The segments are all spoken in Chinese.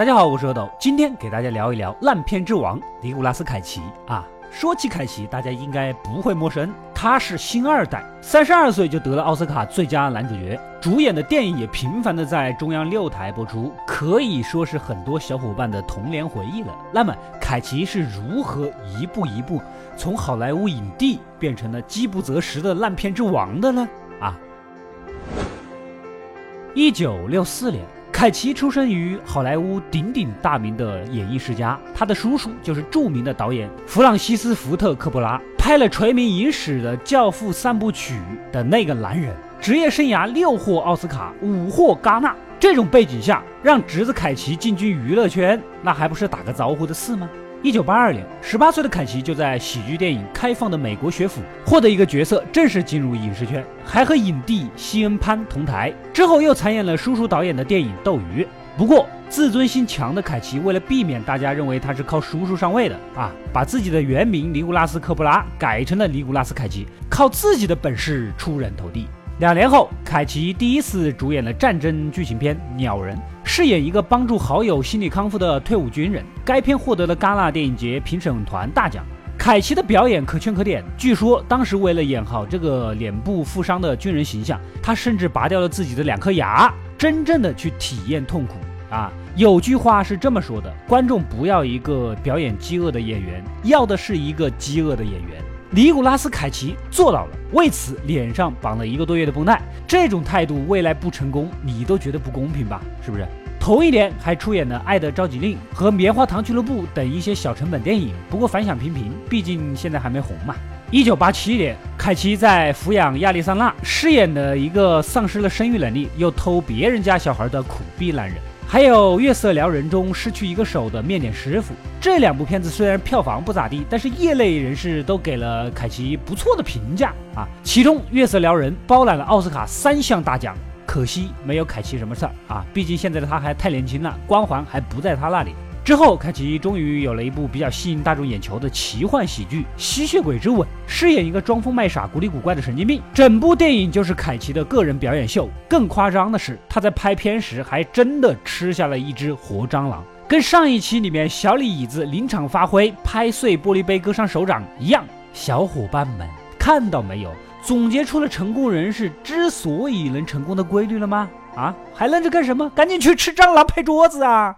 大家好，我是阿斗，今天给大家聊一聊烂片之王尼古拉斯凯奇啊。说起凯奇，大家应该不会陌生，他是星二代，三十二岁就得了奥斯卡最佳男主角，主演的电影也频繁的在中央六台播出，可以说是很多小伙伴的童年回忆了。那么，凯奇是如何一步一步从好莱坞影帝变成了饥不择食的烂片之王的呢？啊，一九六四年。凯奇出生于好莱坞鼎鼎大名的演艺世家，他的叔叔就是著名的导演弗朗西斯·福特·科波拉，拍了垂名影史的《教父》三部曲的那个男人，职业生涯六获奥斯卡，五获戛纳。这种背景下，让侄子凯奇进军娱乐圈，那还不是打个招呼的事吗？一九八二年，十八岁的凯奇就在喜剧电影《开放的美国学府》获得一个角色，正式进入影视圈，还和影帝西恩潘同台。之后又参演了叔叔导演的电影《斗鱼》。不过，自尊心强的凯奇为了避免大家认为他是靠叔叔上位的啊，把自己的原名尼古拉斯·科布拉改成了尼古拉斯·凯奇，靠自己的本事出人头地。两年后，凯奇第一次主演了战争剧情片《鸟人》。饰演一个帮助好友心理康复的退伍军人，该片获得了戛纳电影节评审团大奖。凯奇的表演可圈可点，据说当时为了演好这个脸部负伤的军人形象，他甚至拔掉了自己的两颗牙，真正的去体验痛苦啊！有句话是这么说的：观众不要一个表演饥饿的演员，要的是一个饥饿的演员。尼古拉斯凯奇做到了，为此脸上绑了一个多月的绷带。这种态度，未来不成功，你都觉得不公平吧？是不是？同一年还出演了《爱的召集令》和《棉花糖俱乐部》等一些小成本电影，不过反响平平，毕竟现在还没红嘛。一九八七年，凯奇在抚养亚历桑那饰演的一个丧失了生育能力又偷别人家小孩的苦逼男人，还有《月色撩人》中失去一个手的面点师傅。这两部片子虽然票房不咋地，但是业内人士都给了凯奇不错的评价啊。其中《月色撩人》包揽了奥斯卡三项大奖。可惜没有凯奇什么事儿啊，毕竟现在的他还太年轻了，光环还不在他那里。之后，凯奇终于有了一部比较吸引大众眼球的奇幻喜剧《吸血鬼之吻》，饰演一个装疯卖傻、古里古怪的神经病。整部电影就是凯奇的个人表演秀。更夸张的是，他在拍片时还真的吃下了一只活蟑螂，跟上一期里面小李椅子临场发挥拍碎玻璃杯割伤手掌一样。小伙伴们看到没有？总结出了成功人士之所以能成功的规律了吗？啊，还愣着干什么？赶紧去吃蟑螂拍桌子啊！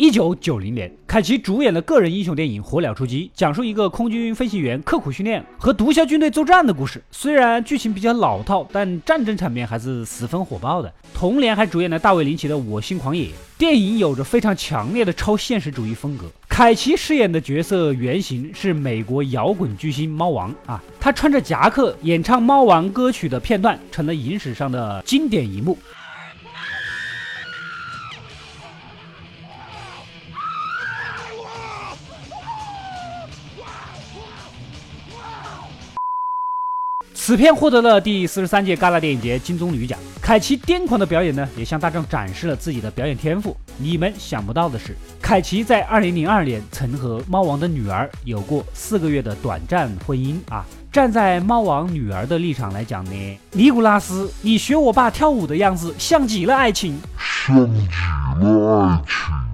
一九九零年，凯奇主演的个人英雄电影《火鸟出击》，讲述一个空军飞行员刻苦训练和毒枭军队作战的故事。虽然剧情比较老套，但战争场面还是十分火爆的。同年还主演了大卫林奇的《我心狂野》，电影有着非常强烈的超现实主义风格。凯奇饰演的角色原型是美国摇滚巨星猫王啊，他穿着夹克演唱猫王歌曲的片段，成了影史上的经典一幕。此片获得了第四十三届戛纳电影节金棕榈奖。凯奇癫狂的表演呢，也向大众展示了自己的表演天赋。你们想不到的是，凯奇在二零零二年曾和猫王的女儿有过四个月的短暂婚姻啊。站在猫王女儿的立场来讲呢，尼古拉斯，你学我爸跳舞的样子，像极了爱情，像极了爱情。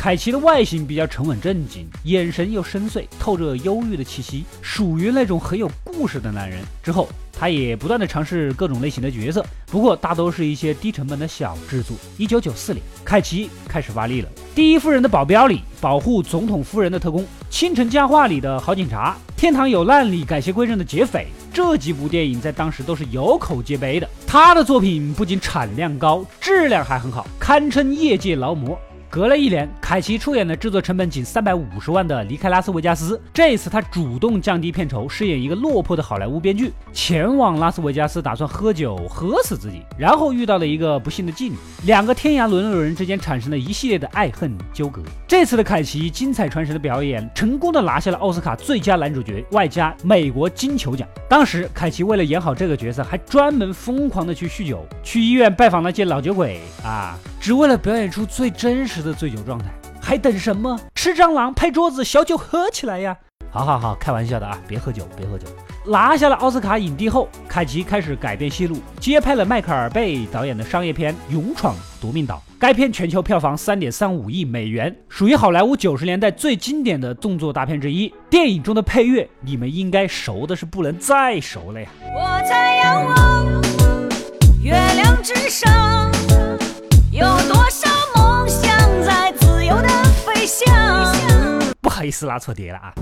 凯奇的外形比较沉稳正经，眼神又深邃，透着忧郁的气息，属于那种很有故事的男人。之后，他也不断的尝试各种类型的角色，不过大都是一些低成本的小制作。一九九四年，凯奇开始发力了，《第一夫人的保镖》里保护总统夫人的特工，《倾城佳话》里的好警察，《天堂有难》里改邪归正的劫匪，这几部电影在当时都是有口皆碑的。他的作品不仅产量高，质量还很好，堪称业界劳模。隔了一年，凯奇出演了制作成本仅三百五十万的《离开拉斯维加斯》。这一次，他主动降低片酬，饰演一个落魄的好莱坞编剧，前往拉斯维加斯，打算喝酒喝死自己。然后遇到了一个不幸的妓女，两个天涯沦落人之间产生了一系列的爱恨纠葛。这次的凯奇精彩传神的表演，成功的拿下了奥斯卡最佳男主角，外加美国金球奖。当时，凯奇为了演好这个角色，还专门疯狂的去酗酒，去医院拜访那些老酒鬼啊。只为了表演出最真实的醉酒状态，还等什么？吃蟑螂、拍桌子、小酒喝起来呀！好好好，开玩笑的啊，别喝酒，别喝酒。拿下了奥斯卡影帝后，凯奇开始改变戏路，接拍了迈克尔·贝导演的商业片《勇闯夺命岛》。该片全球票房三点三五亿美元，属于好莱坞九十年代最经典的动作大片之一。电影中的配乐，你们应该熟的是不能再熟了呀！我在仰望月亮之上，有多少梦想在自由的飞翔？不好意思，拉错碟了啊！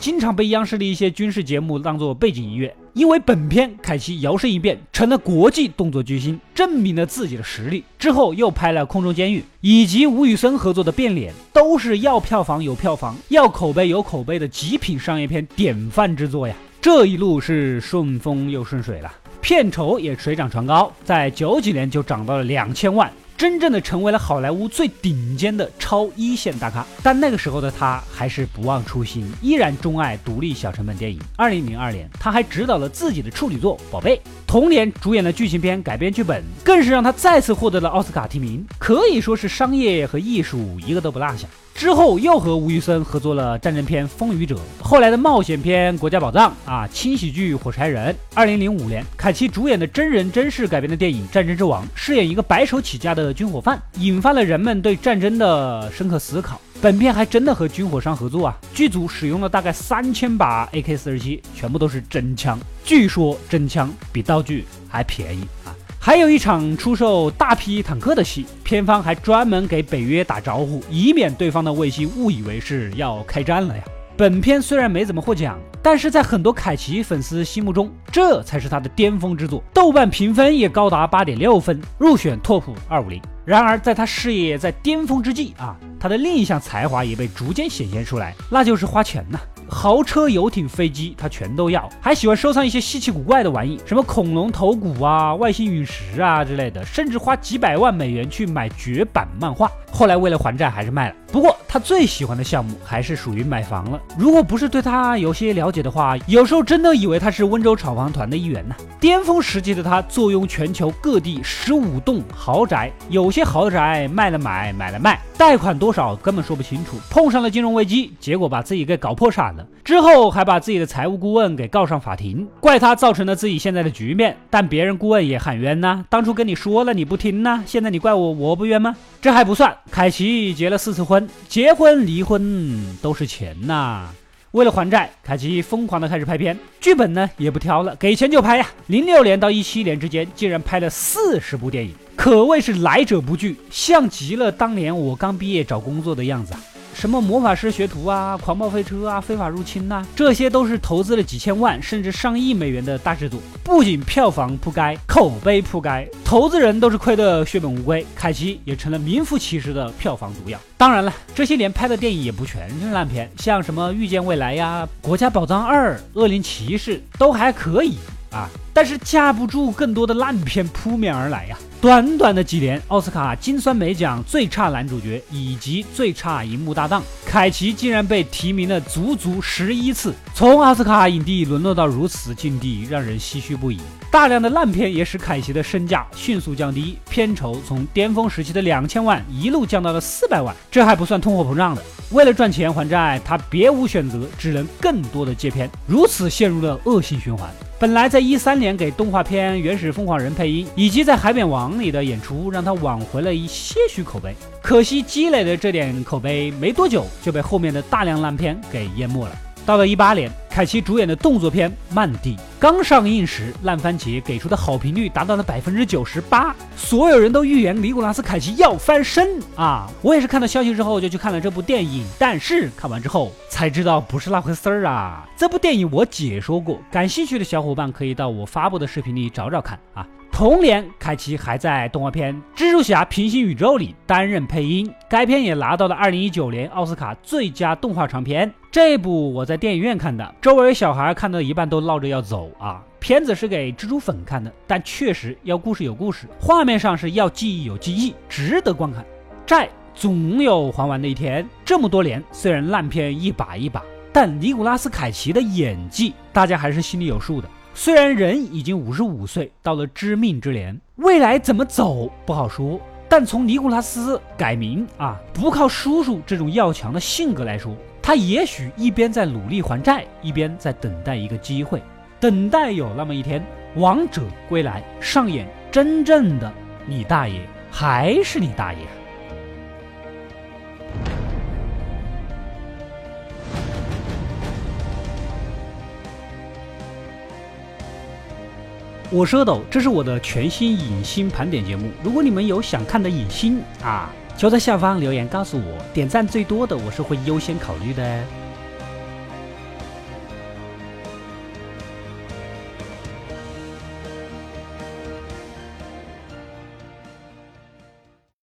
经常被央视的一些军事节目当做背景音乐，因为本片凯奇摇身一变成了国际动作巨星，证明了自己的实力。之后又拍了《空中监狱》，以及吴宇森合作的《变脸》，都是要票房有票房，要口碑有口碑的极品商业片典范之作呀。这一路是顺风又顺水了，片酬也水涨船高，在九几年就涨到了两千万。真正的成为了好莱坞最顶尖的超一线大咖，但那个时候的他还是不忘初心，依然钟爱独立小成本电影。二零零二年，他还执导了自己的处女作《宝贝》，同年主演了剧情片改编剧本，更是让他再次获得了奥斯卡提名，可以说是商业和艺术一个都不落下。之后又和吴宇森合作了战争片《风雨者》，后来的冒险片《国家宝藏》啊，轻喜剧《火柴人》。二零零五年，凯奇主演的真人真事改编的电影《战争之王》，饰演一个白手起家的军火贩，引发了人们对战争的深刻思考。本片还真的和军火商合作啊，剧组使用了大概三千把 AK 四十七，全部都是真枪，据说真枪比道具还便宜啊。还有一场出售大批坦克的戏，片方还专门给北约打招呼，以免对方的卫星误以为是要开战了呀。本片虽然没怎么获奖，但是在很多凯奇粉丝心目中，这才是他的巅峰之作，豆瓣评分也高达八点六分，入选 TOP 二五零。然而，在他事业在巅峰之际啊，他的另一项才华也被逐渐显现出来，那就是花钱呐。豪车、游艇、飞机，他全都要，还喜欢收藏一些稀奇古怪的玩意，什么恐龙头骨啊、外星陨石啊之类的，甚至花几百万美元去买绝版漫画。后来为了还债，还是卖了。不过他最喜欢的项目还是属于买房了。如果不是对他有些了解的话，有时候真的以为他是温州炒房团的一员呢。巅峰时期的他，坐拥全球各地十五栋豪宅，有些豪宅卖了买，买了卖，贷款多少根本说不清楚。碰上了金融危机，结果把自己给搞破产了。之后还把自己的财务顾问给告上法庭，怪他造成了自己现在的局面。但别人顾问也喊冤呐，当初跟你说了你不听呐，现在你怪我，我不冤吗？这还不算，凯奇结了四次婚，结婚离婚都是钱呐。为了还债，凯奇疯狂的开始拍片，剧本呢也不挑了，给钱就拍呀。零六年到一七年之间，竟然拍了四十部电影，可谓是来者不拒，像极了当年我刚毕业找工作的样子啊。什么魔法师学徒啊，狂暴飞车啊，非法入侵呐，这些都是投资了几千万甚至上亿美元的大制作，不仅票房扑街，口碑扑街，投资人都是亏得血本无归，凯奇也成了名副其实的票房毒药。当然了，这些年拍的电影也不全是烂片，像什么遇见未来呀，国家宝藏二，恶灵骑士都还可以。啊！但是架不住更多的烂片扑面而来呀。短短的几年，奥斯卡金酸梅奖最差男主角以及最差荧幕搭档，凯奇竟然被提名了足足十一次。从奥斯卡影帝沦落到如此境地，让人唏嘘不已。大量的烂片也使凯奇的身价迅速降低，片酬从巅峰时期的两千万一路降到了四百万。这还不算通货膨胀的。为了赚钱还债，他别无选择，只能更多的接片，如此陷入了恶性循环。本来在一三年给动画片《原始疯狂人》配音，以及在《海扁王》里的演出，让他挽回了一些许口碑。可惜积累的这点口碑，没多久就被后面的大量烂片给淹没了。到了一八年，凯奇主演的动作片《曼蒂》刚上映时，烂番茄给出的好评率达到了百分之九十八，所有人都预言尼古拉斯凯奇要翻身啊！我也是看到消息之后就去看了这部电影，但是看完之后才知道不是那回事儿啊！这部电影我解说过，感兴趣的小伙伴可以到我发布的视频里找找看啊。同年，凯奇还在动画片《蜘蛛侠：平行宇宙》里担任配音，该片也拿到了2019年奥斯卡最佳动画长片。这部我在电影院看的，周围小孩看到一半都闹着要走啊！片子是给蜘蛛粉看的，但确实要故事有故事，画面上是要记忆有记忆，值得观看。债总有还完的一天。这么多年，虽然烂片一把一把，但尼古拉斯凯奇的演技，大家还是心里有数的。虽然人已经五十五岁，到了知命之年，未来怎么走不好说，但从尼古拉斯改名啊，不靠叔叔这种要强的性格来说，他也许一边在努力还债，一边在等待一个机会，等待有那么一天王者归来，上演真正的你大爷还是你大爷。我是阿斗，这是我的全新影星盘点节目。如果你们有想看的影星啊，就在下方留言告诉我，点赞最多的我是会优先考虑的。